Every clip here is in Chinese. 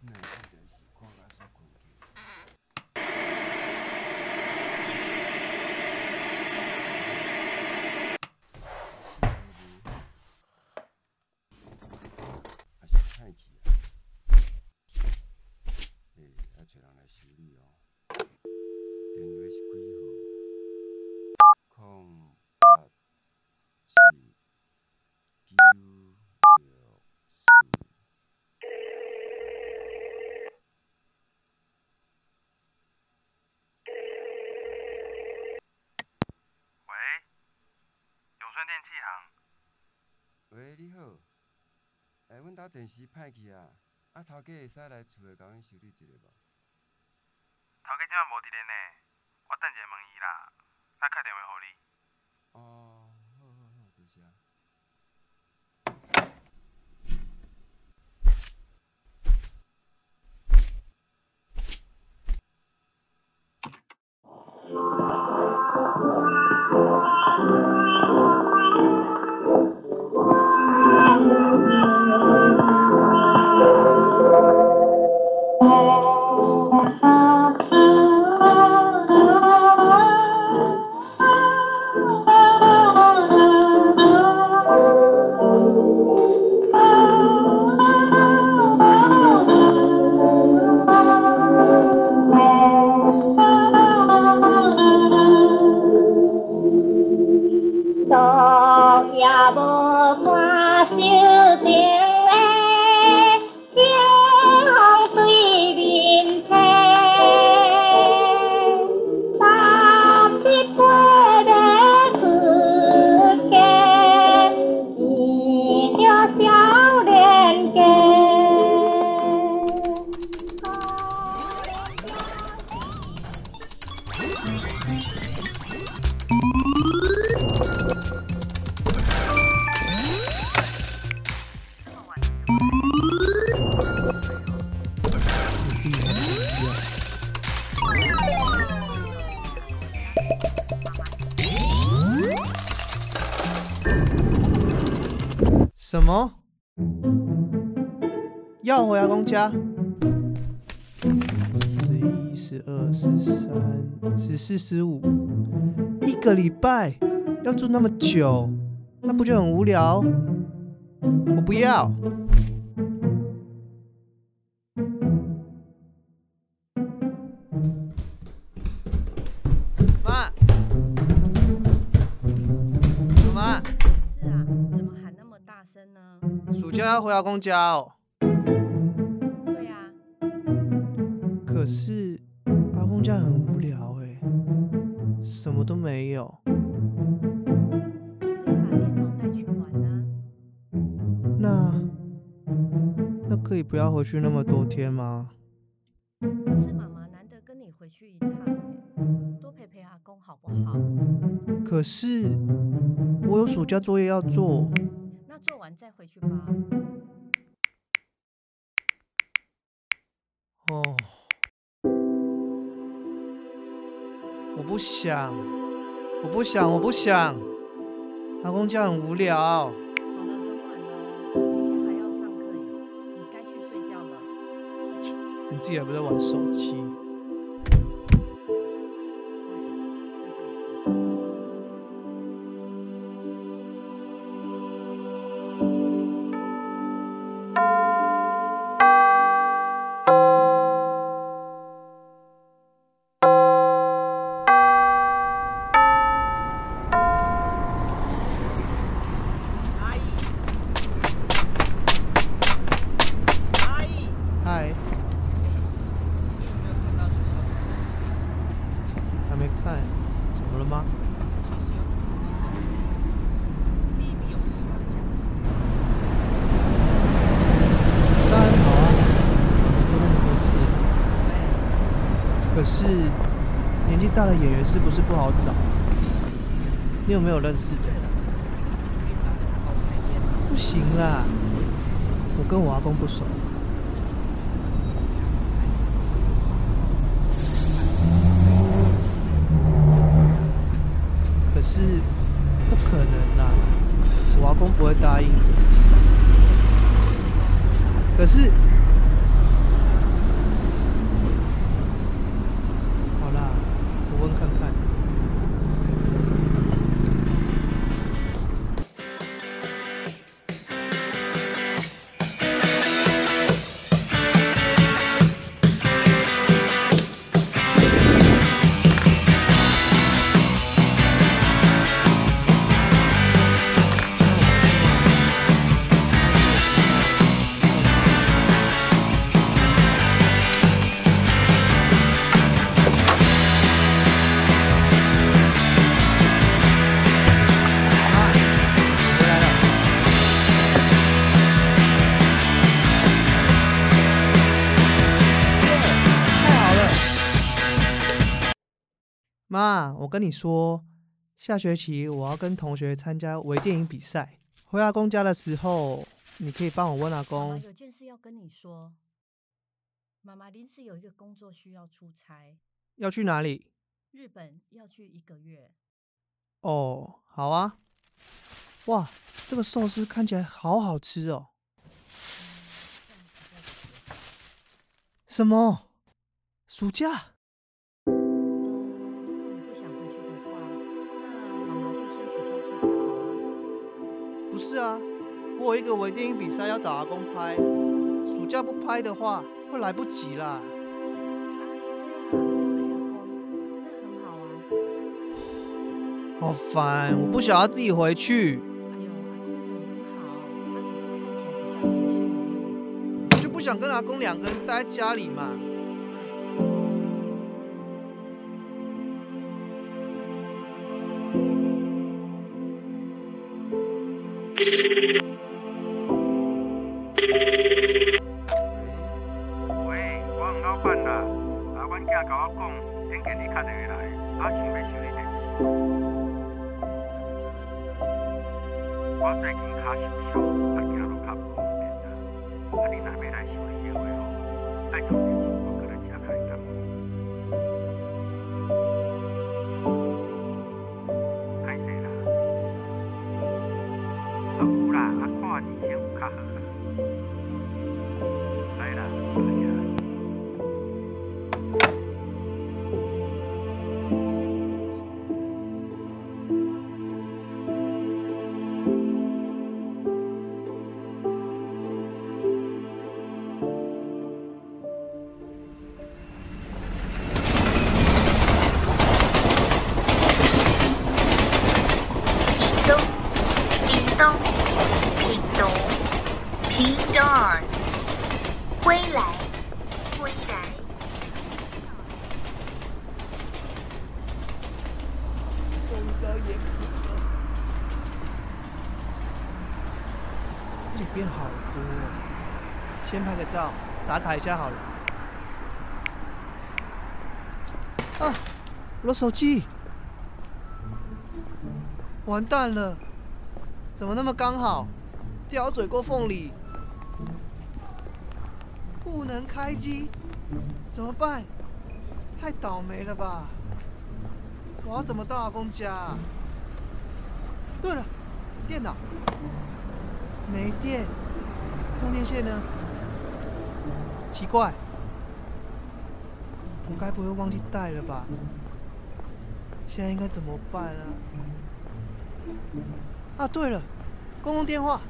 你贵贱？喂，你好。哎、欸，阮家电视歹去啊，啊，头家会使来厝内甲阮修理一下无？头家今仔无伫咧呢，我等下问伊啦，电话互么？要回阿公家？十一、十二、十三、十四、十五，一个礼拜要住那么久，那不就很无聊？我不要。么大声呢？暑假要回阿公家哦。对呀。可是阿公家很无聊哎，什么都没有。可以把电脑带去玩啊。那那可以不要回去那么多天吗？可是妈妈难得跟你回去一趟哎，多陪陪阿公好不好？可是我有暑假作业要做。哦，我不想，我不想，我不想。阿公家很无聊。好了，很晚了，明天还要上课耶，你该去睡觉了。你自己还不在玩手机？是年纪大的演员是不是不好找？你有没有认识的？不行啦，我跟我阿公不熟。可是不可能啦，我阿公不会答应的。可是，我跟你说，下学期我要跟同学参加微电影比赛。回阿公家的时候，你可以帮我问阿妈公妈。有件事要跟你说，妈妈临时有一个工作需要出差，要去哪里？日本要去一个月。哦，好啊。哇，这个寿司看起来好好吃哦。什么？暑假？一个微电影比赛要找阿公拍，暑假不拍的话会来不及啦。这样有阿公，那很好啊。好烦，我不想要自己回去，就不想跟阿公两个人待在家里嘛。个照，打卡一下好了。啊，我手机，完蛋了，怎么那么刚好，掉水沟缝里，不能开机，怎么办？太倒霉了吧！我要怎么到阿公家？对了，电脑。没电，充电线呢？奇怪，我该不会忘记带了吧？现在应该怎么办啊？啊，对了，公共电话。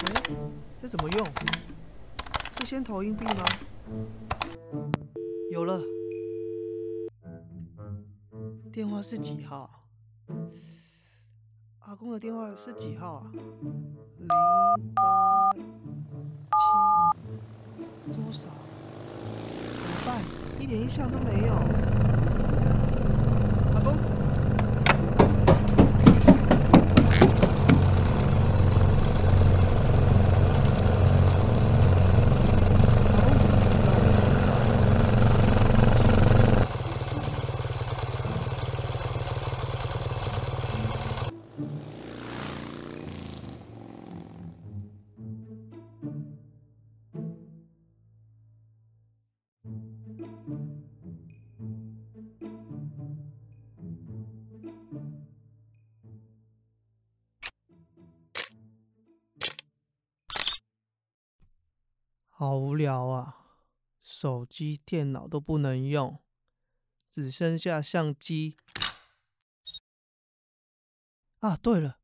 哎，这怎么用？是先投硬币吗？有了。电话是几号？阿公的电话是几号啊？零八七多少？怎么办？一点印象都没有。阿公。好无聊啊，手机、电脑都不能用，只剩下相机。啊，对了，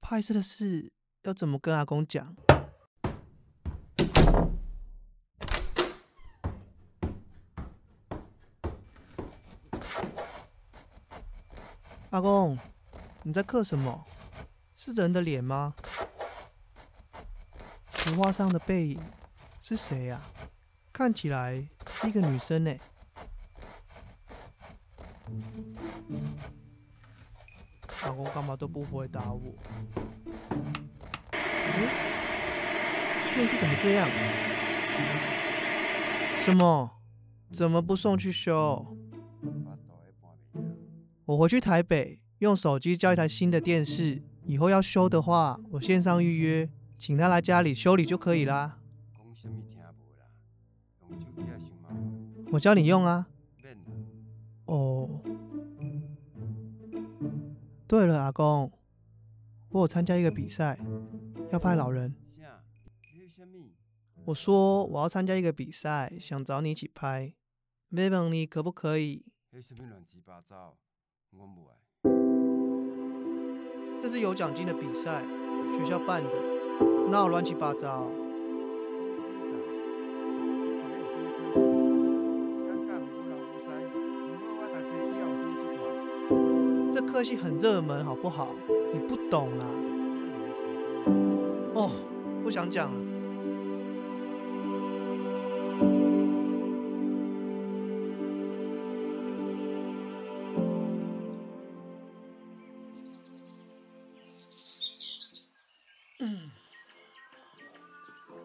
拍摄的事要怎么跟阿公讲？阿公，你在刻什么？是人的脸吗？图画上的背影是谁呀？看起来是一个女生呢。老公干嘛都不回答我？哎，电视怎么这样？什么？怎么不送去修？我回去台北，用手机叫一台新的电视。以后要修的话，我线上预约，请他来家里修理就可以啦。我教你用啊。哦。对了，阿公，我有参加一个比赛，要拍老人。我说我要参加一个比赛，想找你一起拍，没问你可不可以？这是有奖金的比赛，学校办的，哪有乱七八糟？这科系很热门，好不好？你不懂啦。哦，不想讲了。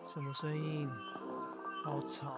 什么声音？好吵！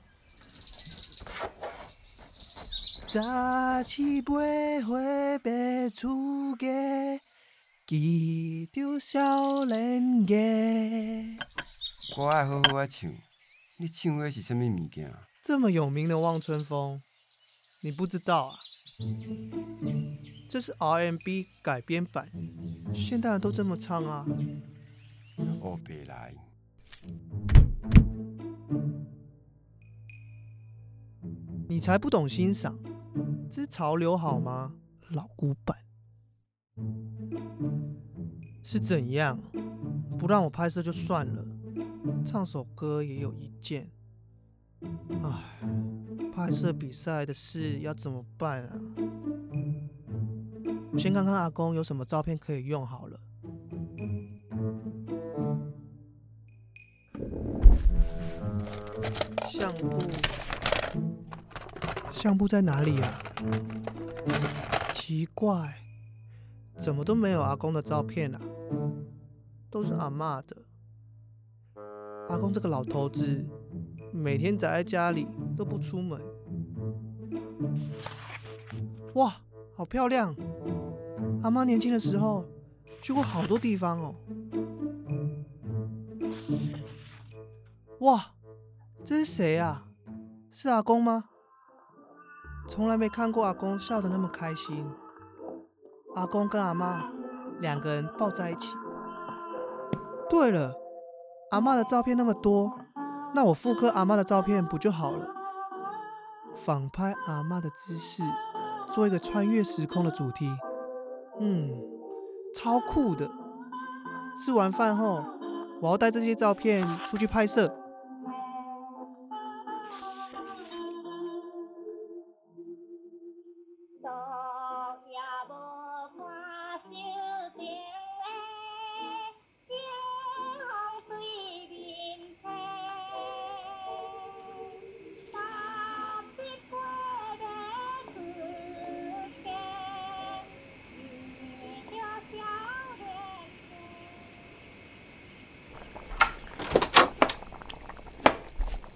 早起背花白出家，记着少年家。我爱好好啊唱，你唱的是什么物件？这么有名的《望春风》，你不知道啊？这是 R&B 改编版，现代人都这么唱啊。哦，别来！你才不懂欣赏，这是潮流好吗？老古板是怎样？不让我拍摄就算了，唱首歌也有意见。唉，拍摄比赛的事要怎么办啊？我先看看阿公有什么照片可以用好了。相簿，相簿在哪里啊？奇怪，怎么都没有阿公的照片啊？都是阿妈的。阿公这个老头子，每天宅在家里都不出门。哇，好漂亮！阿妈年轻的时候去过好多地方哦。哇！这是谁啊？是阿公吗？从来没看过阿公笑得那么开心。阿公跟阿妈两个人抱在一起。对了，阿妈的照片那么多，那我复刻阿妈的照片不就好了？仿拍阿妈的姿势，做一个穿越时空的主题。嗯，超酷的。吃完饭后，我要带这些照片出去拍摄。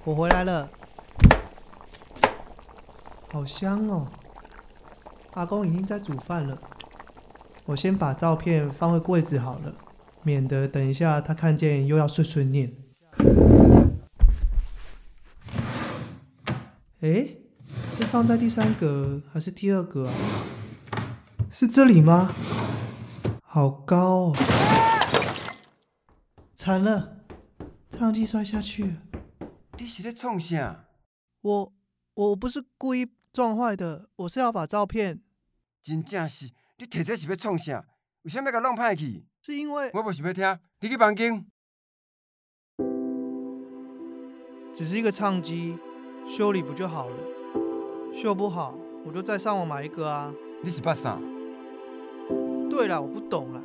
我回来了，好香哦！阿公已经在煮饭了，我先把照片放回柜子好了，免得等一下他看见又要碎碎念。诶，是放在第三格还是第二格啊？是这里吗？好高哦！惨了，唱机摔下去。你是在创啥？我我不是故意撞坏的，我是要把照片。真正是，你提这是要创啥？为什么要给弄坏去？是因为我不想要听，你去房间。只是一个唱机，修理不就好了？修不好，我就再上网买一个啊。你是八啥？对了，我不懂了。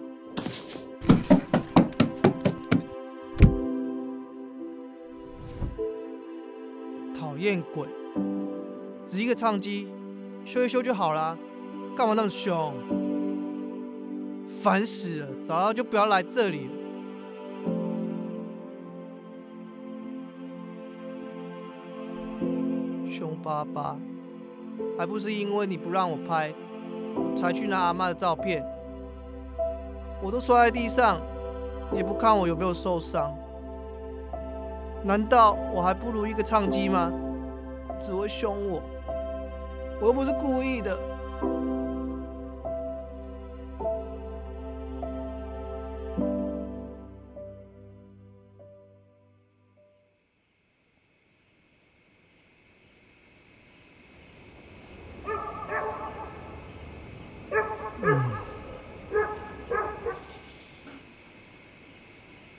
厌鬼！只一个唱机，修一修就好了，干嘛那么凶？烦死了！早知道就不要来这里了。凶巴巴，还不是因为你不让我拍，才去拿阿妈的照片。我都摔在地上，也不看我有没有受伤。难道我还不如一个唱机吗？只会凶我，我又不是故意的。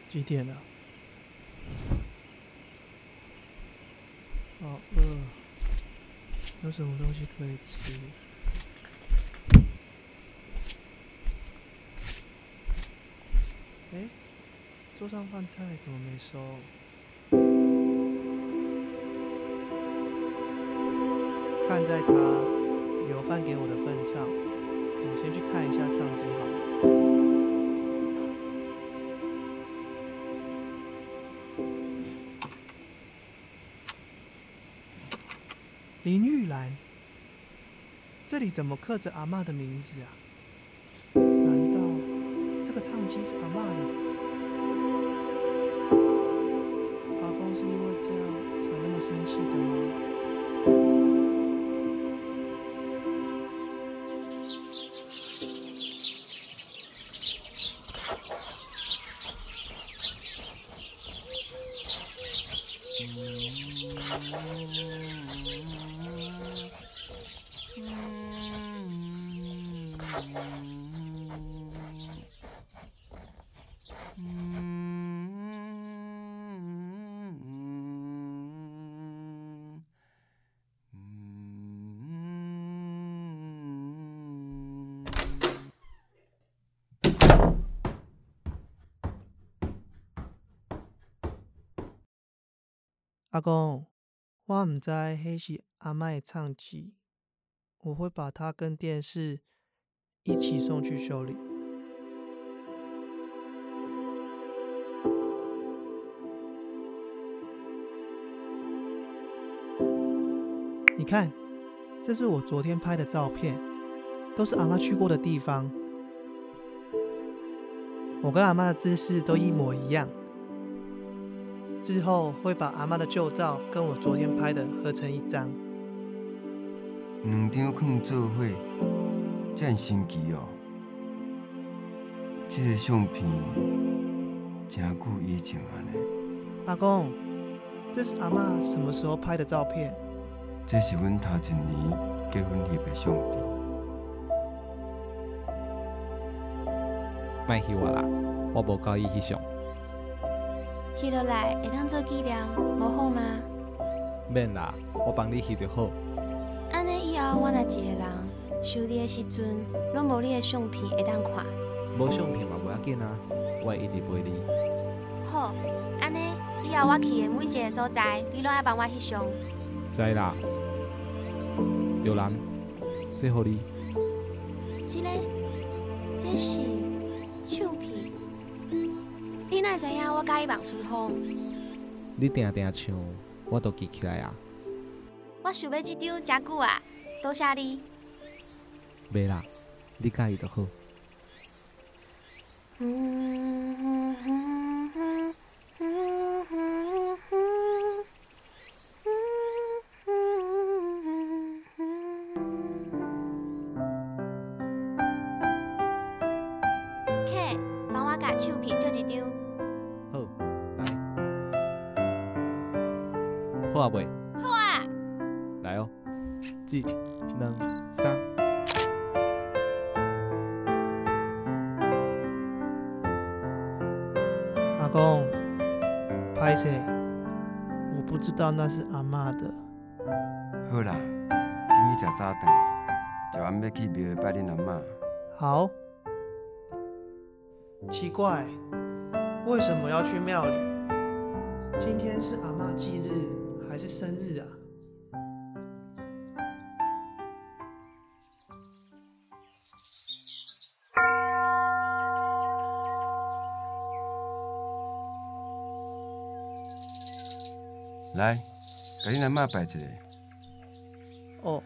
几点了？有什么东西可以吃？哎，桌上饭菜怎么没收？看在他留饭给我的份上，我先去看一下唱机好了。林玉兰，这里怎么刻着阿嬷的名字啊？难道这个唱机是阿嬷的？阿公是因为这样才那么生气的吗？阿公，我唔知迄是阿嬷的唱机，我会把它跟电视一起送去修理。你看，这是我昨天拍的照片，都是阿嬷去过的地方。我跟阿嬷的姿势都一模一样。之后会把阿妈的旧照跟我昨天拍的合成一张。两张放做伙，这样神奇哦！这个相片真久以前啊呢。阿公，这是阿妈什么时候拍的照片？这是阮头一年结婚翕的相片。卖翕我啦，我无介意翕相。翕落来会当做纪念，无好吗？免啦，我帮你翕就好。安尼以后，我若一个人想你的时阵，拢无你的相片会当看。无相片嘛，无要紧啊，我会一直陪你。好，安尼以后我去的每一个所在，你拢爱帮我翕相。知啦。有人，这好你。这个，这是知影我介意望春风？你定定唱，我都记起来啊。我想要这张真久啊，多谢你。袂啦，你介意就好。K，帮我甲唱片做一张。好啊，袂？好啊。来哦，一、两、三。阿公，歹势，我不知道那是阿妈的。好啦，紧去食早顿，食完要去庙拜恁阿妈。好。奇怪，为什么要去庙里？今天是阿妈忌日还是生日啊？来，给恁阿妈拜一下。哦，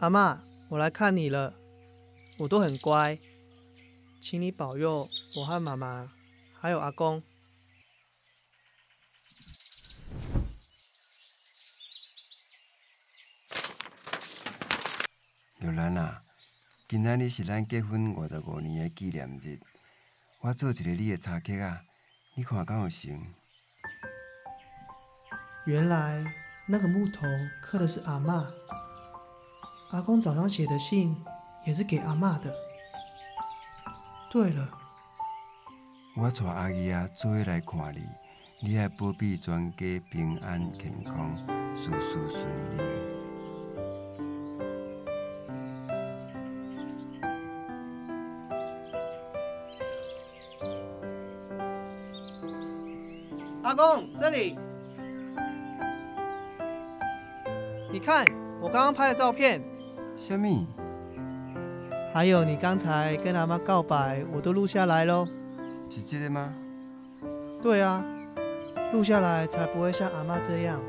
阿妈，我来看你了，我都很乖，请你保佑我和妈妈，还有阿公。玉兰啊，今仔日是咱结婚五十五年的纪念日，我做一个你的茶客啊，你看敢有成？原来那个木头刻的是阿嬷，阿公早上写的信也是给阿嬷的。对了，我带阿姨啊做伙来看你，你爱保庇全家平安健康，事事顺利。这里。你看，我刚刚拍的照片。什么？还有你刚才跟阿妈告白，我都录下来喽。是这个吗？对啊，录下来才不会像阿妈这样，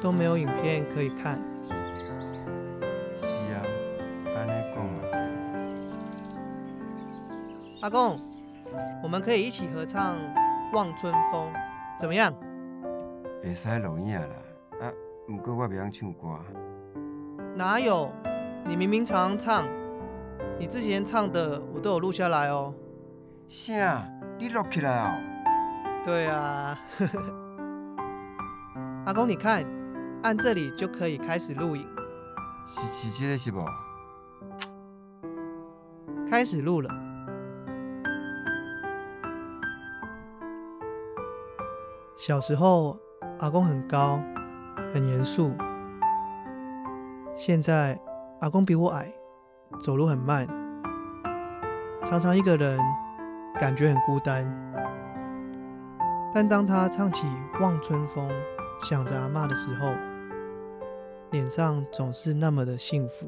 都没有影片可以看。是啊，安尼讲嘛对。阿公，我们可以一起合唱《望春风》，怎么样？会使录影啦。不过我不想唱歌。哪有？你明明常常唱，你之前唱的我都有录下来哦。啥？你录起来哦？对啊。阿公，你看，按这里就可以开始录影。是是这个是不？开始录了。小时候，阿公很高。很严肃。现在阿公比我矮，走路很慢，常常一个人，感觉很孤单。但当他唱起《望春风》，想着阿嬷的时候，脸上总是那么的幸福。